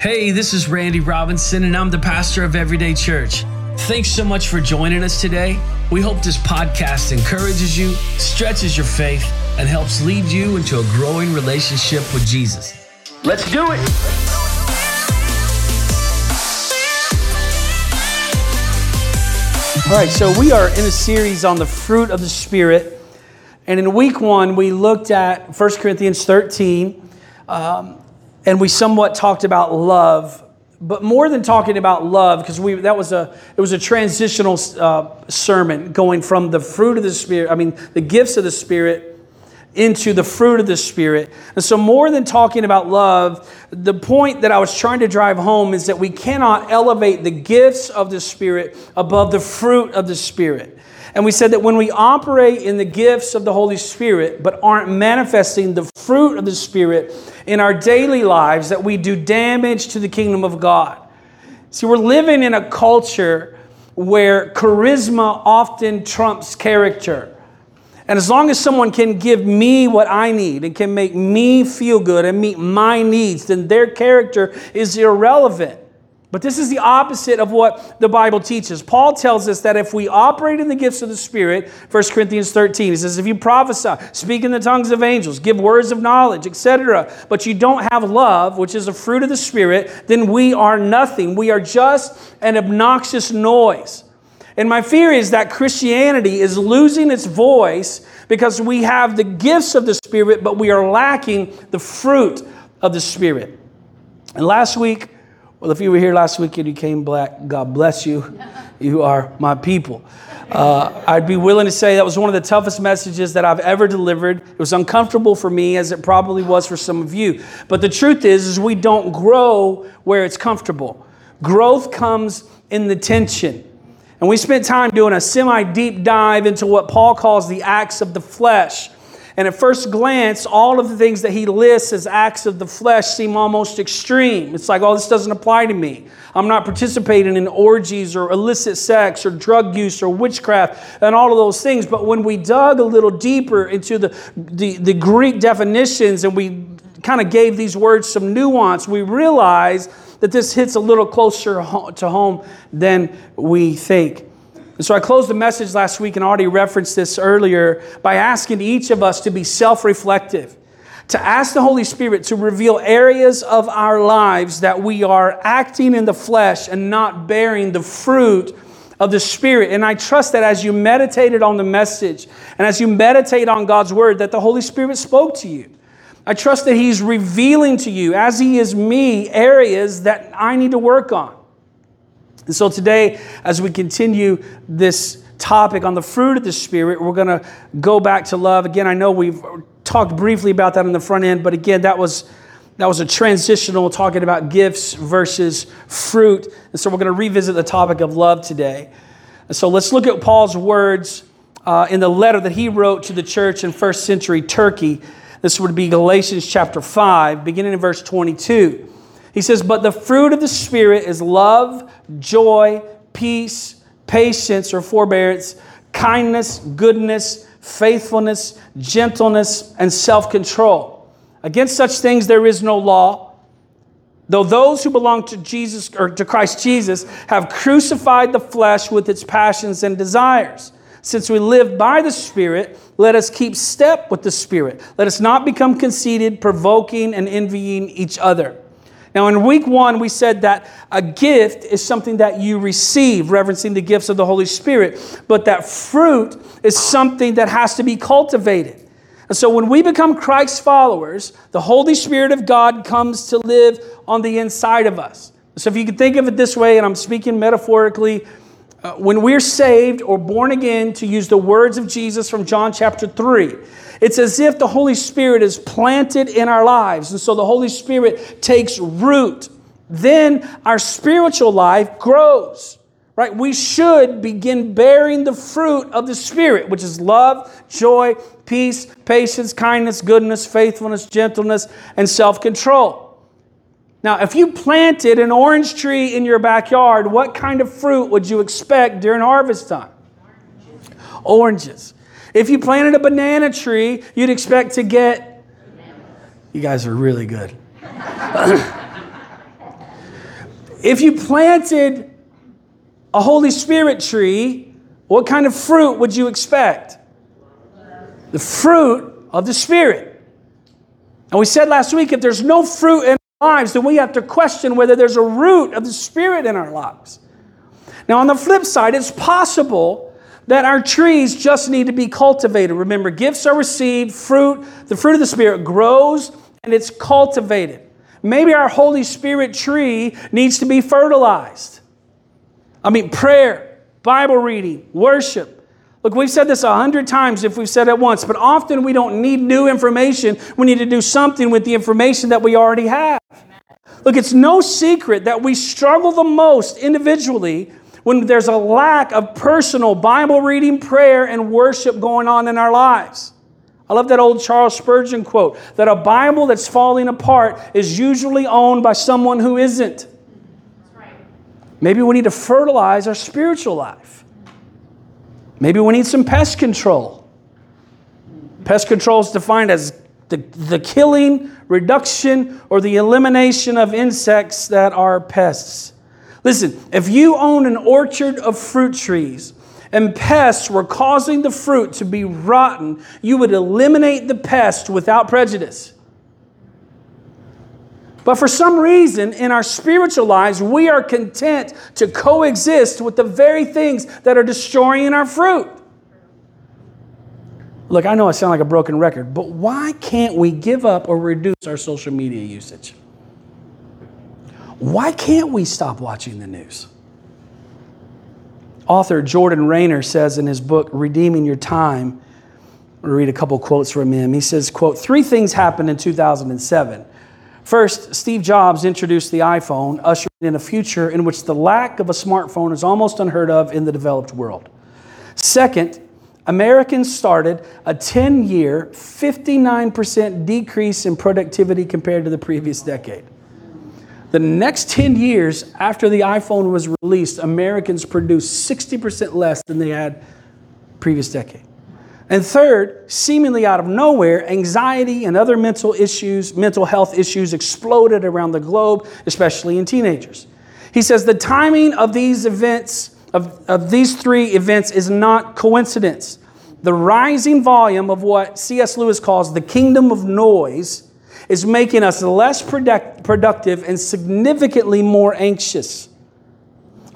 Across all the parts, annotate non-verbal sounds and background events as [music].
Hey, this is Randy Robinson, and I'm the pastor of Everyday Church. Thanks so much for joining us today. We hope this podcast encourages you, stretches your faith, and helps lead you into a growing relationship with Jesus. Let's do it! All right, so we are in a series on the fruit of the Spirit. And in week one, we looked at 1 Corinthians 13. Um, and we somewhat talked about love but more than talking about love because we that was a it was a transitional uh, sermon going from the fruit of the spirit i mean the gifts of the spirit into the fruit of the spirit. And so more than talking about love the point that i was trying to drive home is that we cannot elevate the gifts of the spirit above the fruit of the spirit and we said that when we operate in the gifts of the Holy Spirit, but aren't manifesting the fruit of the Spirit in our daily lives, that we do damage to the kingdom of God. See, we're living in a culture where charisma often trumps character. And as long as someone can give me what I need and can make me feel good and meet my needs, then their character is irrelevant. But this is the opposite of what the Bible teaches. Paul tells us that if we operate in the gifts of the Spirit, 1 Corinthians 13, he says, if you prophesy, speak in the tongues of angels, give words of knowledge, etc., but you don't have love, which is a fruit of the Spirit, then we are nothing. We are just an obnoxious noise. And my fear is that Christianity is losing its voice because we have the gifts of the Spirit, but we are lacking the fruit of the Spirit. And last week, well, if you were here last week and you came back, God bless you. You are my people. Uh, I'd be willing to say that was one of the toughest messages that I've ever delivered. It was uncomfortable for me, as it probably was for some of you. But the truth is, is we don't grow where it's comfortable. Growth comes in the tension. And we spent time doing a semi deep dive into what Paul calls the acts of the flesh. And at first glance, all of the things that he lists as acts of the flesh seem almost extreme. It's like, oh, this doesn't apply to me. I'm not participating in orgies or illicit sex or drug use or witchcraft and all of those things. But when we dug a little deeper into the, the, the Greek definitions and we kind of gave these words some nuance, we realized that this hits a little closer to home than we think. And so I closed the message last week and already referenced this earlier by asking each of us to be self reflective, to ask the Holy Spirit to reveal areas of our lives that we are acting in the flesh and not bearing the fruit of the Spirit. And I trust that as you meditated on the message and as you meditate on God's word, that the Holy Spirit spoke to you. I trust that He's revealing to you, as He is me, areas that I need to work on. And so today, as we continue this topic on the fruit of the Spirit, we're going to go back to love. Again, I know we've talked briefly about that in the front end, but again, that was that was a transitional talking about gifts versus fruit. And so we're going to revisit the topic of love today. And so let's look at Paul's words uh, in the letter that he wrote to the church in first century Turkey. This would be Galatians chapter 5, beginning in verse 22. He says, But the fruit of the Spirit is love, joy, peace, patience or forbearance, kindness, goodness, faithfulness, gentleness, and self control. Against such things there is no law. Though those who belong to Jesus or to Christ Jesus have crucified the flesh with its passions and desires. Since we live by the Spirit, let us keep step with the Spirit. Let us not become conceited, provoking, and envying each other. Now, in week one, we said that a gift is something that you receive, reverencing the gifts of the Holy Spirit, but that fruit is something that has to be cultivated. And so, when we become Christ's followers, the Holy Spirit of God comes to live on the inside of us. So, if you can think of it this way, and I'm speaking metaphorically, uh, when we're saved or born again, to use the words of Jesus from John chapter 3, it's as if the Holy Spirit is planted in our lives. And so the Holy Spirit takes root. Then our spiritual life grows, right? We should begin bearing the fruit of the Spirit, which is love, joy, peace, patience, kindness, goodness, faithfulness, gentleness, and self control. Now, if you planted an orange tree in your backyard, what kind of fruit would you expect during harvest time? Oranges. If you planted a banana tree, you'd expect to get. You guys are really good. [clears throat] If you planted a Holy Spirit tree, what kind of fruit would you expect? The fruit of the Spirit. And we said last week if there's no fruit in our lives, then we have to question whether there's a root of the Spirit in our lives. Now, on the flip side, it's possible that our trees just need to be cultivated. Remember, gifts are received, fruit, the fruit of the Spirit grows and it's cultivated. Maybe our Holy Spirit tree needs to be fertilized. I mean, prayer, Bible reading, worship. Look, we've said this a hundred times if we've said it once, but often we don't need new information. We need to do something with the information that we already have. Look, it's no secret that we struggle the most individually when there's a lack of personal Bible reading, prayer, and worship going on in our lives. I love that old Charles Spurgeon quote that a Bible that's falling apart is usually owned by someone who isn't. Maybe we need to fertilize our spiritual life. Maybe we need some pest control. Pest control is defined as the, the killing, reduction, or the elimination of insects that are pests. Listen, if you own an orchard of fruit trees and pests were causing the fruit to be rotten, you would eliminate the pest without prejudice. But for some reason, in our spiritual lives, we are content to coexist with the very things that are destroying our fruit. Look, I know I sound like a broken record, but why can't we give up or reduce our social media usage? Why can't we stop watching the news? Author Jordan Raynor says in his book, Redeeming Your Time, I'll read a couple quotes from him. He says, quote, three things happened in 2007. First, Steve Jobs introduced the iPhone, ushering in a future in which the lack of a smartphone is almost unheard of in the developed world. Second, Americans started a 10 year, 59% decrease in productivity compared to the previous decade. The next 10 years after the iPhone was released, Americans produced 60% less than they had previous decade. And third, seemingly out of nowhere, anxiety and other mental issues, mental health issues exploded around the globe, especially in teenagers. He says the timing of these events, of, of these three events, is not coincidence. The rising volume of what C.S. Lewis calls the kingdom of noise is making us less product, productive and significantly more anxious.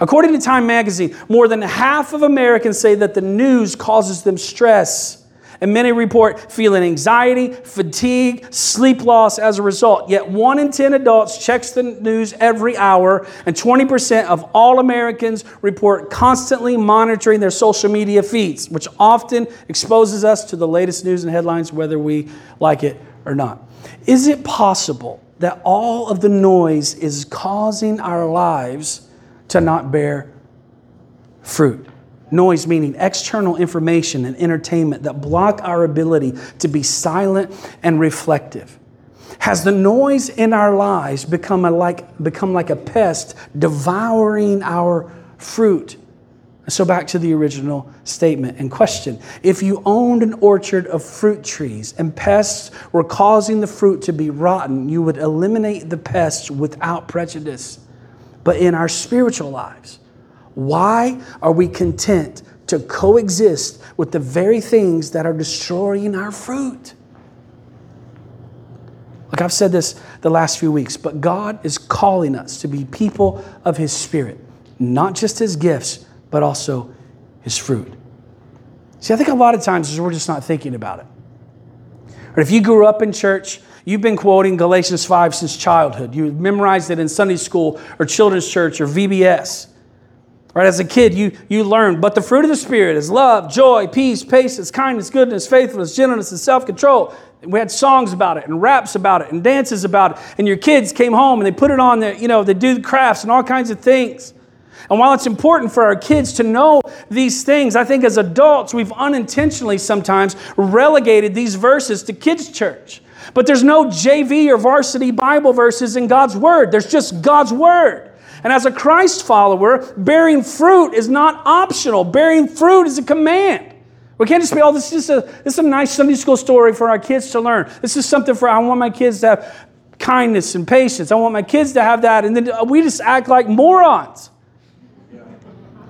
According to Time magazine, more than half of Americans say that the news causes them stress. And many report feeling anxiety, fatigue, sleep loss as a result. Yet one in 10 adults checks the news every hour, and 20% of all Americans report constantly monitoring their social media feeds, which often exposes us to the latest news and headlines, whether we like it or not. Is it possible that all of the noise is causing our lives to not bear fruit? Noise meaning external information and entertainment that block our ability to be silent and reflective. Has the noise in our lives become, a like, become like a pest devouring our fruit? So, back to the original statement and question. If you owned an orchard of fruit trees and pests were causing the fruit to be rotten, you would eliminate the pests without prejudice. But in our spiritual lives, why are we content to coexist with the very things that are destroying our fruit? Look, I've said this the last few weeks, but God is calling us to be people of His Spirit, not just His gifts but also his fruit. See, I think a lot of times we're just not thinking about it. Or if you grew up in church, you've been quoting Galatians 5 since childhood. You memorized it in Sunday school or children's church or VBS. Right, as a kid, you, you learned, but the fruit of the Spirit is love, joy, peace, patience, kindness, goodness, faithfulness, gentleness, and self control. We had songs about it and raps about it and dances about it. And your kids came home and they put it on there, you know, they do crafts and all kinds of things. And while it's important for our kids to know these things, I think as adults, we've unintentionally sometimes relegated these verses to kids' church. But there's no JV or varsity Bible verses in God's Word, there's just God's Word. And as a Christ follower, bearing fruit is not optional, bearing fruit is a command. We can't just be, oh, this is, a, this is a nice Sunday school story for our kids to learn. This is something for, I want my kids to have kindness and patience. I want my kids to have that. And then we just act like morons.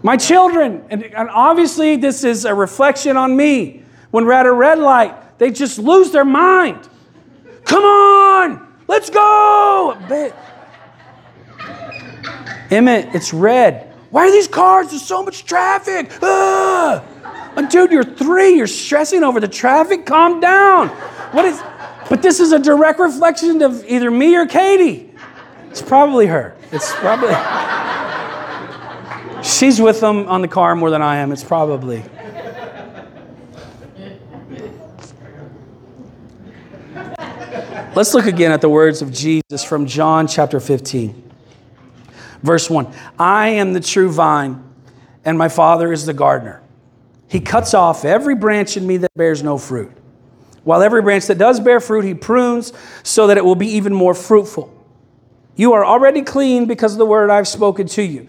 My children, and, and obviously this is a reflection on me. When we're at a red light, they just lose their mind. Come on, let's go. Emmett, it's red. Why are these cars? There's so much traffic. Ah! Dude, you're three. You're stressing over the traffic. Calm down. What is? But this is a direct reflection of either me or Katie. It's probably her. It's probably. [laughs] She's with them on the car more than I am. It's probably. Let's look again at the words of Jesus from John chapter 15. Verse 1 I am the true vine, and my Father is the gardener. He cuts off every branch in me that bears no fruit. While every branch that does bear fruit, he prunes so that it will be even more fruitful. You are already clean because of the word I've spoken to you.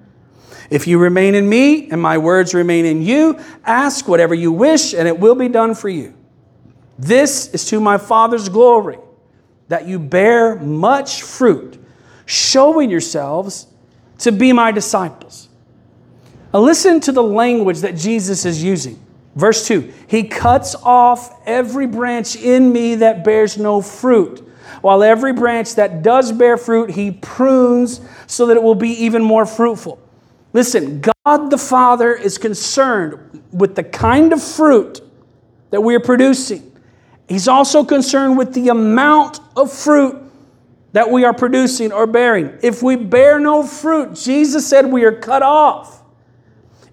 If you remain in me and my words remain in you, ask whatever you wish and it will be done for you. This is to my Father's glory, that you bear much fruit, showing yourselves to be my disciples. Now, listen to the language that Jesus is using. Verse 2 He cuts off every branch in me that bears no fruit, while every branch that does bear fruit, He prunes so that it will be even more fruitful. Listen, God the Father is concerned with the kind of fruit that we are producing. He's also concerned with the amount of fruit that we are producing or bearing. If we bear no fruit, Jesus said we are cut off.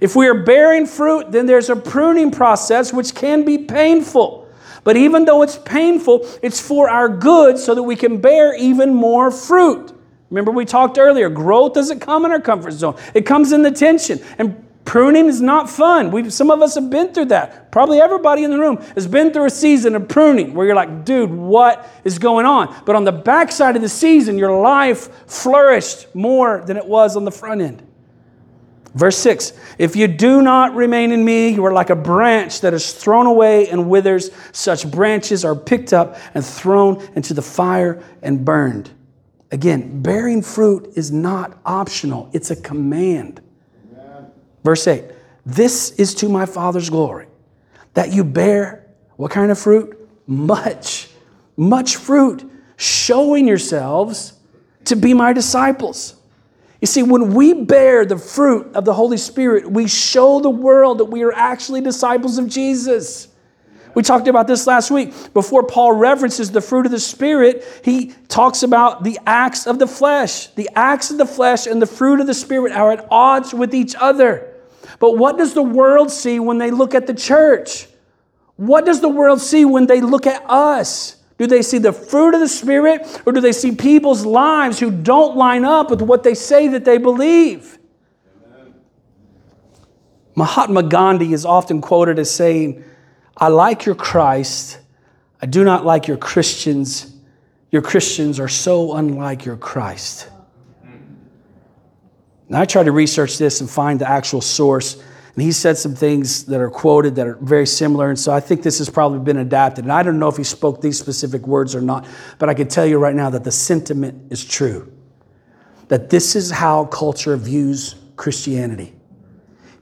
If we are bearing fruit, then there's a pruning process which can be painful. But even though it's painful, it's for our good so that we can bear even more fruit. Remember, we talked earlier growth doesn't come in our comfort zone, it comes in the tension. And Pruning is not fun. we some of us have been through that. Probably everybody in the room has been through a season of pruning where you're like, dude, what is going on? But on the backside of the season, your life flourished more than it was on the front end. Verse 6 If you do not remain in me, you are like a branch that is thrown away and withers. Such branches are picked up and thrown into the fire and burned. Again, bearing fruit is not optional, it's a command. Verse 8 This is to my Father's glory, that you bear what kind of fruit? Much, much fruit, showing yourselves to be my disciples. You see, when we bear the fruit of the Holy Spirit, we show the world that we are actually disciples of Jesus. We talked about this last week. Before Paul references the fruit of the Spirit, he talks about the acts of the flesh. The acts of the flesh and the fruit of the Spirit are at odds with each other. But what does the world see when they look at the church? What does the world see when they look at us? Do they see the fruit of the Spirit or do they see people's lives who don't line up with what they say that they believe? Amen. Mahatma Gandhi is often quoted as saying, I like your Christ. I do not like your Christians. Your Christians are so unlike your Christ. Now, I tried to research this and find the actual source, and he said some things that are quoted that are very similar. And so I think this has probably been adapted. And I don't know if he spoke these specific words or not, but I can tell you right now that the sentiment is true. That this is how culture views Christianity.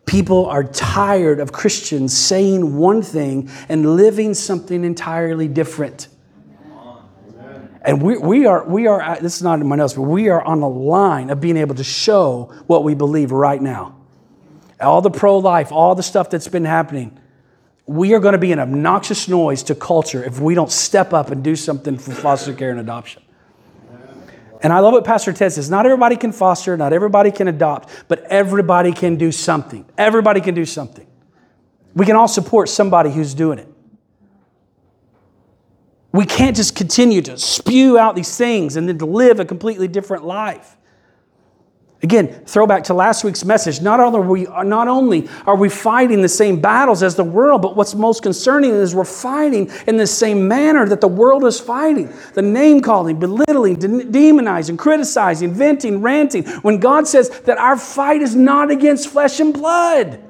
People are tired of Christians saying one thing and living something entirely different. And we, we are, we are, uh, this is not in my notes, but we are on the line of being able to show what we believe right now. All the pro life, all the stuff that's been happening, we are going to be an obnoxious noise to culture if we don't step up and do something for foster care and adoption. And I love what Pastor Ted says. Not everybody can foster, not everybody can adopt, but everybody can do something. Everybody can do something. We can all support somebody who's doing it. We can't just continue to spew out these things and then to live a completely different life. Again, throwback to last week's message. Not only, are we, not only are we fighting the same battles as the world, but what's most concerning is we're fighting in the same manner that the world is fighting. The name calling, belittling, demonizing, criticizing, venting, ranting. When God says that our fight is not against flesh and blood.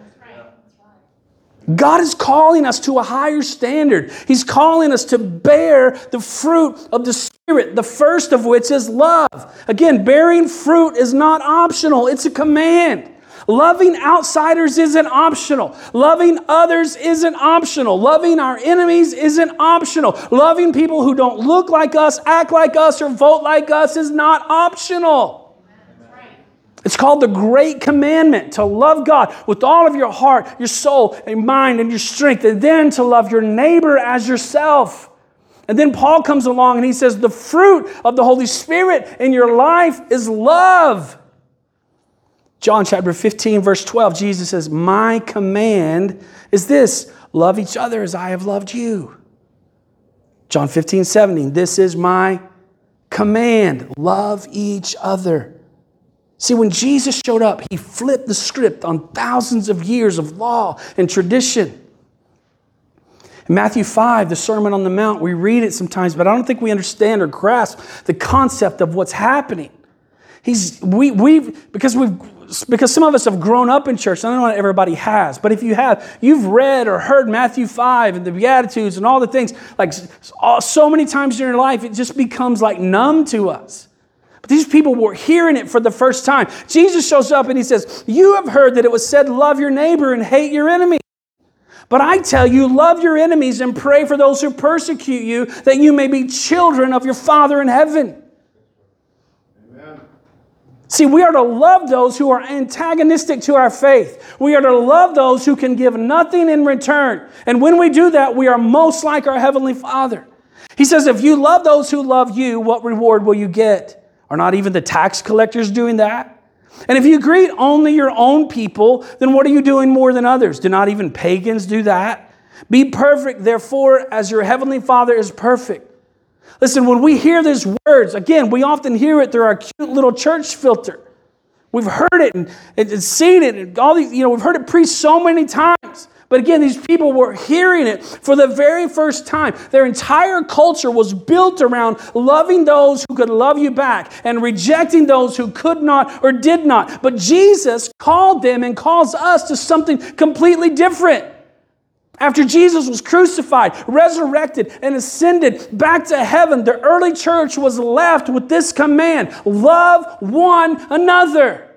God is calling us to a higher standard. He's calling us to bear the fruit of the Spirit, the first of which is love. Again, bearing fruit is not optional, it's a command. Loving outsiders isn't optional. Loving others isn't optional. Loving our enemies isn't optional. Loving people who don't look like us, act like us, or vote like us is not optional. It's called the Great Commandment to love God with all of your heart, your soul, and mind, and your strength, and then to love your neighbor as yourself. And then Paul comes along and he says, The fruit of the Holy Spirit in your life is love. John chapter 15, verse 12, Jesus says, My command is this love each other as I have loved you. John 15, 17, this is my command love each other. See, when Jesus showed up, he flipped the script on thousands of years of law and tradition. In Matthew 5, the Sermon on the Mount, we read it sometimes, but I don't think we understand or grasp the concept of what's happening. He's, we, we've, because we've, because some of us have grown up in church. I don't know what everybody has, but if you have, you've read or heard Matthew 5 and the Beatitudes and all the things, like so many times in your life, it just becomes like numb to us. These people were hearing it for the first time. Jesus shows up and he says, You have heard that it was said, Love your neighbor and hate your enemy. But I tell you, love your enemies and pray for those who persecute you, that you may be children of your Father in heaven. Amen. See, we are to love those who are antagonistic to our faith. We are to love those who can give nothing in return. And when we do that, we are most like our Heavenly Father. He says, If you love those who love you, what reward will you get? Are not even the tax collectors doing that? And if you greet only your own people, then what are you doing more than others? Do not even pagans do that? Be perfect, therefore, as your heavenly Father is perfect. Listen, when we hear these words, again, we often hear it through our cute little church filter. We've heard it and, and seen it, and all these, you know, we've heard it preached so many times. But again, these people were hearing it for the very first time. Their entire culture was built around loving those who could love you back and rejecting those who could not or did not. But Jesus called them and calls us to something completely different. After Jesus was crucified, resurrected, and ascended back to heaven, the early church was left with this command love one another.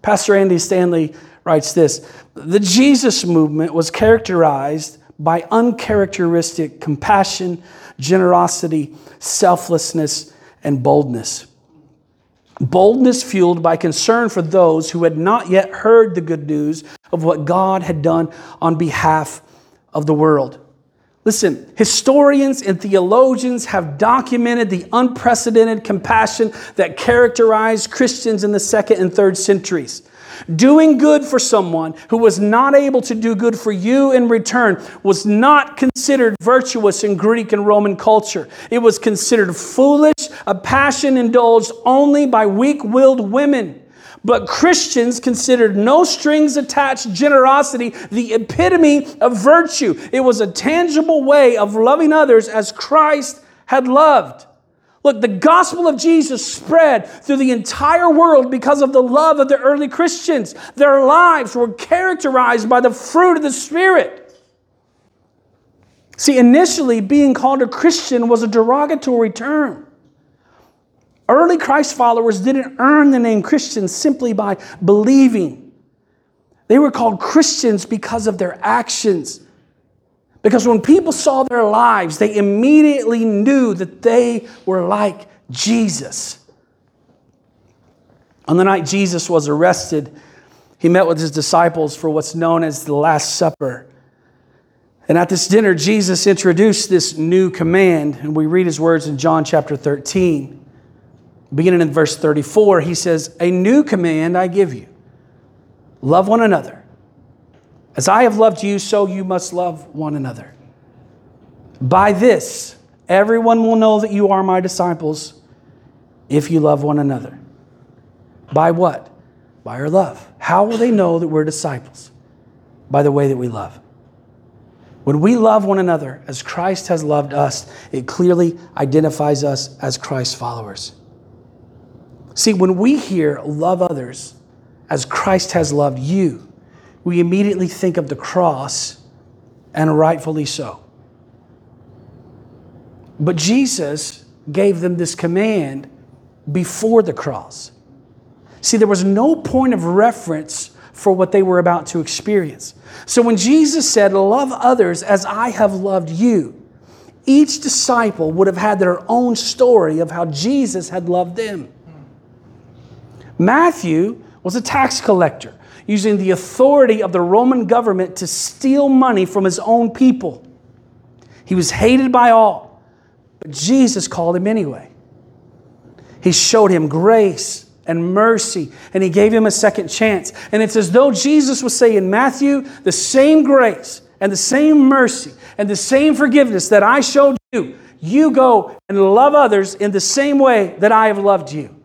Pastor Andy Stanley writes this The Jesus movement was characterized by uncharacteristic compassion, generosity, selflessness, and boldness. Boldness fueled by concern for those who had not yet heard the good news of what God had done on behalf of the world. Listen, historians and theologians have documented the unprecedented compassion that characterized Christians in the second and third centuries. Doing good for someone who was not able to do good for you in return was not considered virtuous in Greek and Roman culture. It was considered foolish, a passion indulged only by weak willed women. But Christians considered no strings attached generosity the epitome of virtue. It was a tangible way of loving others as Christ had loved. Look, the gospel of Jesus spread through the entire world because of the love of the early Christians. Their lives were characterized by the fruit of the Spirit. See, initially, being called a Christian was a derogatory term. Early Christ followers didn't earn the name Christian simply by believing. They were called Christians because of their actions. Because when people saw their lives, they immediately knew that they were like Jesus. On the night Jesus was arrested, he met with his disciples for what's known as the Last Supper. And at this dinner, Jesus introduced this new command, and we read his words in John chapter 13. Beginning in verse 34, he says, A new command I give you love one another. As I have loved you, so you must love one another. By this, everyone will know that you are my disciples if you love one another. By what? By our love. How will they know that we're disciples? By the way that we love. When we love one another as Christ has loved us, it clearly identifies us as Christ's followers. See, when we hear love others as Christ has loved you, we immediately think of the cross, and rightfully so. But Jesus gave them this command before the cross. See, there was no point of reference for what they were about to experience. So when Jesus said, Love others as I have loved you, each disciple would have had their own story of how Jesus had loved them. Matthew was a tax collector, using the authority of the Roman government to steal money from his own people. He was hated by all, but Jesus called him anyway. He showed him grace and mercy, and he gave him a second chance. And it's as though Jesus was saying, Matthew, the same grace and the same mercy and the same forgiveness that I showed you, you go and love others in the same way that I have loved you.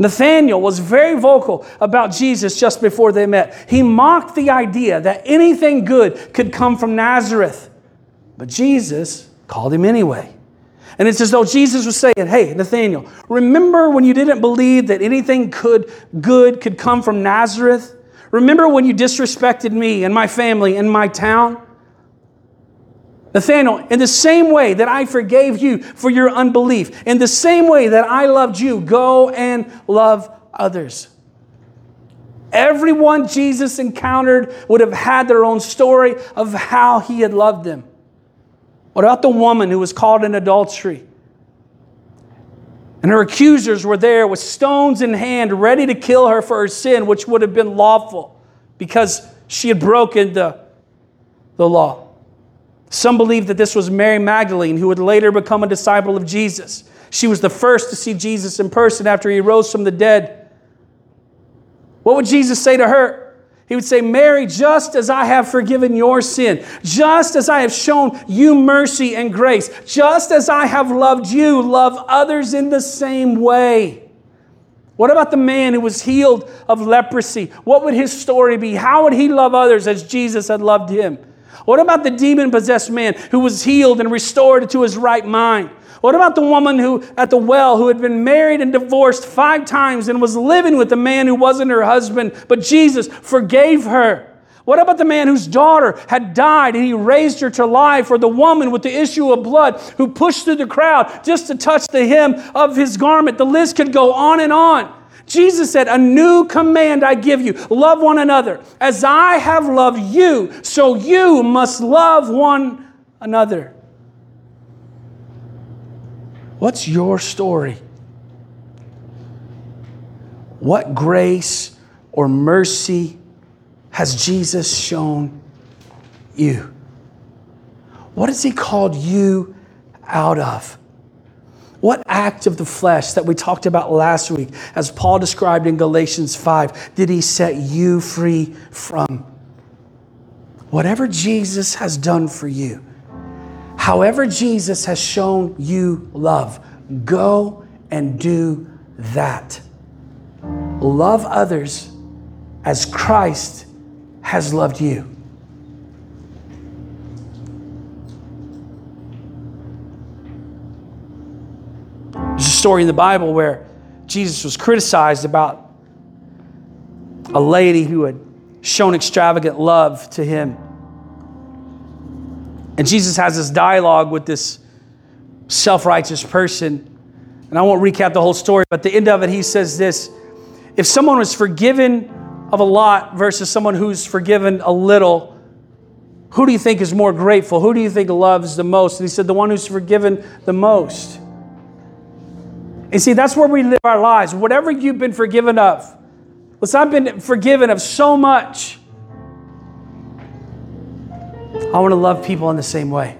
Nathanael was very vocal about Jesus just before they met. He mocked the idea that anything good could come from Nazareth. But Jesus called him anyway. And it's as though Jesus was saying, Hey, Nathanael, remember when you didn't believe that anything could, good could come from Nazareth? Remember when you disrespected me and my family and my town? Nathanael, in the same way that I forgave you for your unbelief, in the same way that I loved you, go and love others. Everyone Jesus encountered would have had their own story of how he had loved them. What about the woman who was caught in adultery? And her accusers were there with stones in hand, ready to kill her for her sin, which would have been lawful because she had broken the, the law. Some believe that this was Mary Magdalene, who would later become a disciple of Jesus. She was the first to see Jesus in person after he rose from the dead. What would Jesus say to her? He would say, Mary, just as I have forgiven your sin, just as I have shown you mercy and grace, just as I have loved you, love others in the same way. What about the man who was healed of leprosy? What would his story be? How would he love others as Jesus had loved him? What about the demon possessed man who was healed and restored to his right mind? What about the woman who at the well who had been married and divorced five times and was living with a man who wasn't her husband, but Jesus forgave her? What about the man whose daughter had died and he raised her to life? Or the woman with the issue of blood who pushed through the crowd just to touch the hem of his garment? The list could go on and on. Jesus said, A new command I give you love one another. As I have loved you, so you must love one another. What's your story? What grace or mercy has Jesus shown you? What has He called you out of? What act of the flesh that we talked about last week, as Paul described in Galatians 5, did he set you free from? Whatever Jesus has done for you, however Jesus has shown you love, go and do that. Love others as Christ has loved you. Story in the Bible where Jesus was criticized about a lady who had shown extravagant love to him. And Jesus has this dialogue with this self righteous person. And I won't recap the whole story, but the end of it, he says this If someone was forgiven of a lot versus someone who's forgiven a little, who do you think is more grateful? Who do you think loves the most? And he said, The one who's forgiven the most. And see, that's where we live our lives. Whatever you've been forgiven of. Listen, I've been forgiven of so much. I want to love people in the same way.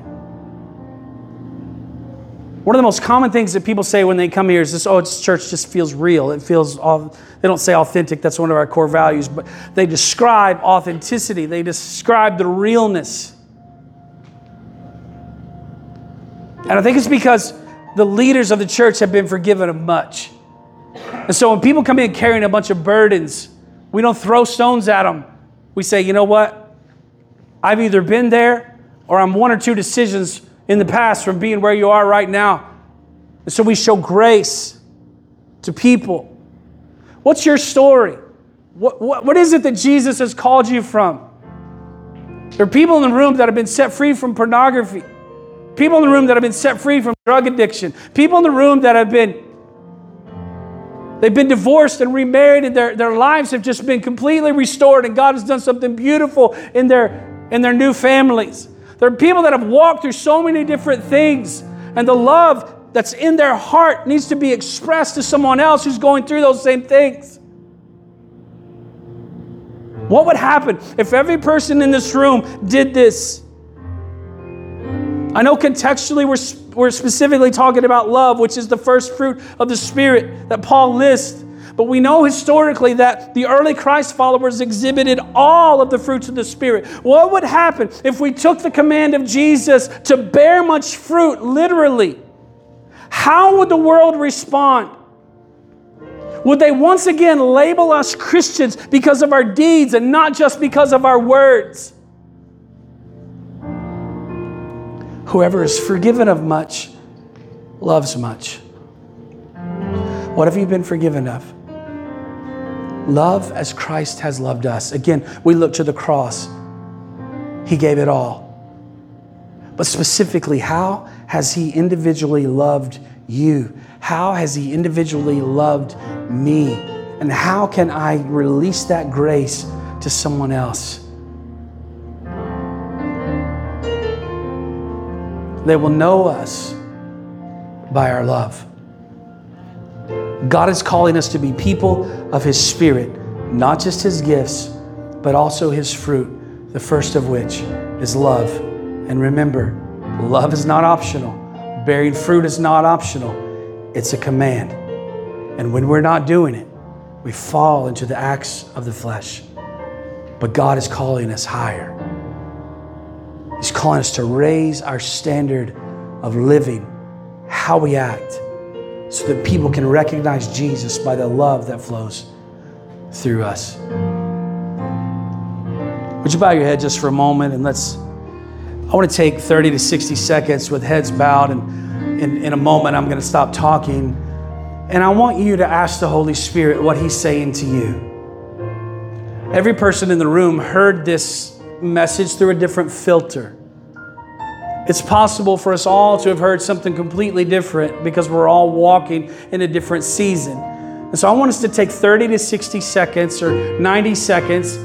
One of the most common things that people say when they come here is this, oh, it's church just feels real. It feels, they don't say authentic, that's one of our core values, but they describe authenticity, they describe the realness. And I think it's because the leaders of the church have been forgiven of much. And so when people come in carrying a bunch of burdens, we don't throw stones at them. We say, you know what? I've either been there or I'm one or two decisions in the past from being where you are right now. And so we show grace to people. What's your story? What, what, what is it that Jesus has called you from? There are people in the room that have been set free from pornography, people in the room that have been set free from drug addiction, people in the room that have been They've been divorced and remarried, and their, their lives have just been completely restored, and God has done something beautiful in their, in their new families. There are people that have walked through so many different things, and the love that's in their heart needs to be expressed to someone else who's going through those same things. What would happen if every person in this room did this? I know contextually we're, we're specifically talking about love, which is the first fruit of the Spirit that Paul lists. But we know historically that the early Christ followers exhibited all of the fruits of the Spirit. What would happen if we took the command of Jesus to bear much fruit literally? How would the world respond? Would they once again label us Christians because of our deeds and not just because of our words? Whoever is forgiven of much loves much. What have you been forgiven of? Love as Christ has loved us. Again, we look to the cross. He gave it all. But specifically, how has He individually loved you? How has He individually loved me? And how can I release that grace to someone else? They will know us by our love. God is calling us to be people of His Spirit, not just His gifts, but also His fruit, the first of which is love. And remember, love is not optional, bearing fruit is not optional, it's a command. And when we're not doing it, we fall into the acts of the flesh. But God is calling us higher. He's calling us to raise our standard of living, how we act, so that people can recognize Jesus by the love that flows through us. Would you bow your head just for a moment and let's I want to take 30 to 60 seconds with heads bowed, and in, in a moment, I'm going to stop talking. And I want you to ask the Holy Spirit what He's saying to you. Every person in the room heard this message through a different filter. It's possible for us all to have heard something completely different because we're all walking in a different season. And so I want us to take 30 to 60 seconds or 90 seconds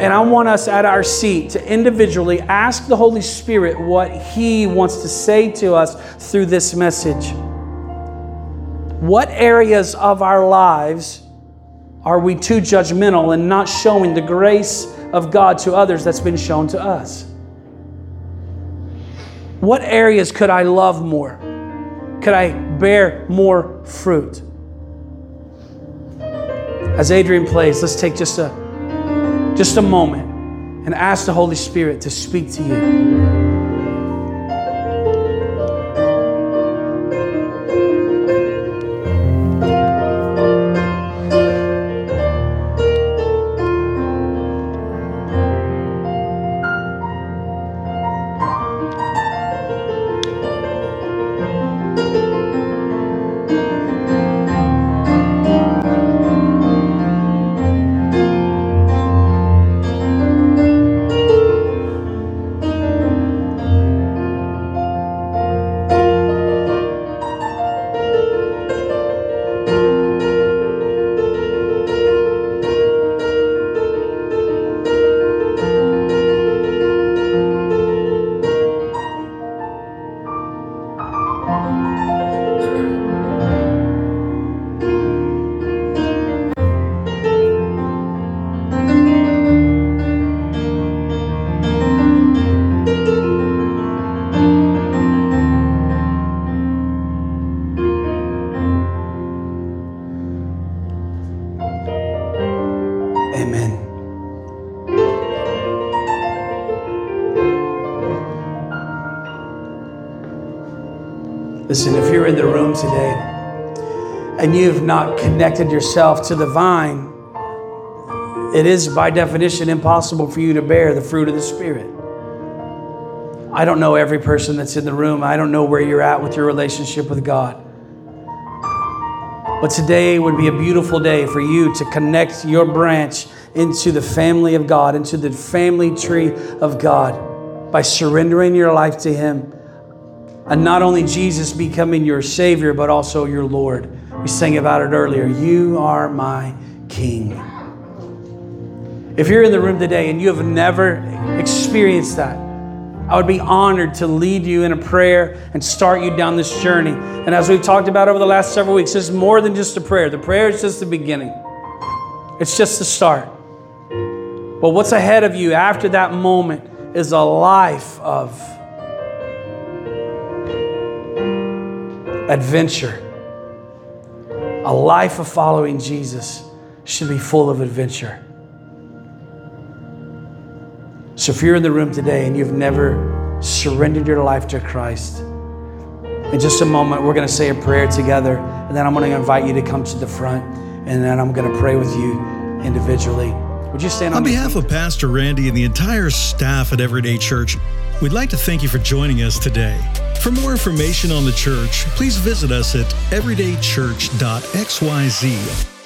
and I want us at our seat to individually ask the Holy Spirit what He wants to say to us through this message. What areas of our lives are we too judgmental and not showing the grace of God to others that's been shown to us? What areas could I love more? Could I bear more fruit? As Adrian plays, let's take just a just a moment and ask the Holy Spirit to speak to you. Amen. Listen, if you're in the room today and you've not connected yourself to the vine, it is by definition impossible for you to bear the fruit of the Spirit. I don't know every person that's in the room. I don't know where you're at with your relationship with God. But today would be a beautiful day for you to connect your branch into the family of God, into the family tree of God by surrendering your life to Him. And not only Jesus becoming your Savior, but also your Lord. We sang about it earlier. You are my King. If you're in the room today and you have never experienced that, I would be honored to lead you in a prayer and start you down this journey. And as we've talked about over the last several weeks, this is more than just a prayer. The prayer is just the beginning, it's just the start. But what's ahead of you after that moment is a life of adventure. A life of following Jesus should be full of adventure. So if you're in the room today and you've never surrendered your life to Christ, in just a moment, we're going to say a prayer together, and then I'm going to invite you to come to the front, and then I'm going to pray with you individually. Would you stand on, on behalf of Pastor Randy and the entire staff at Everyday Church? We'd like to thank you for joining us today. For more information on the church, please visit us at everydaychurch.xyz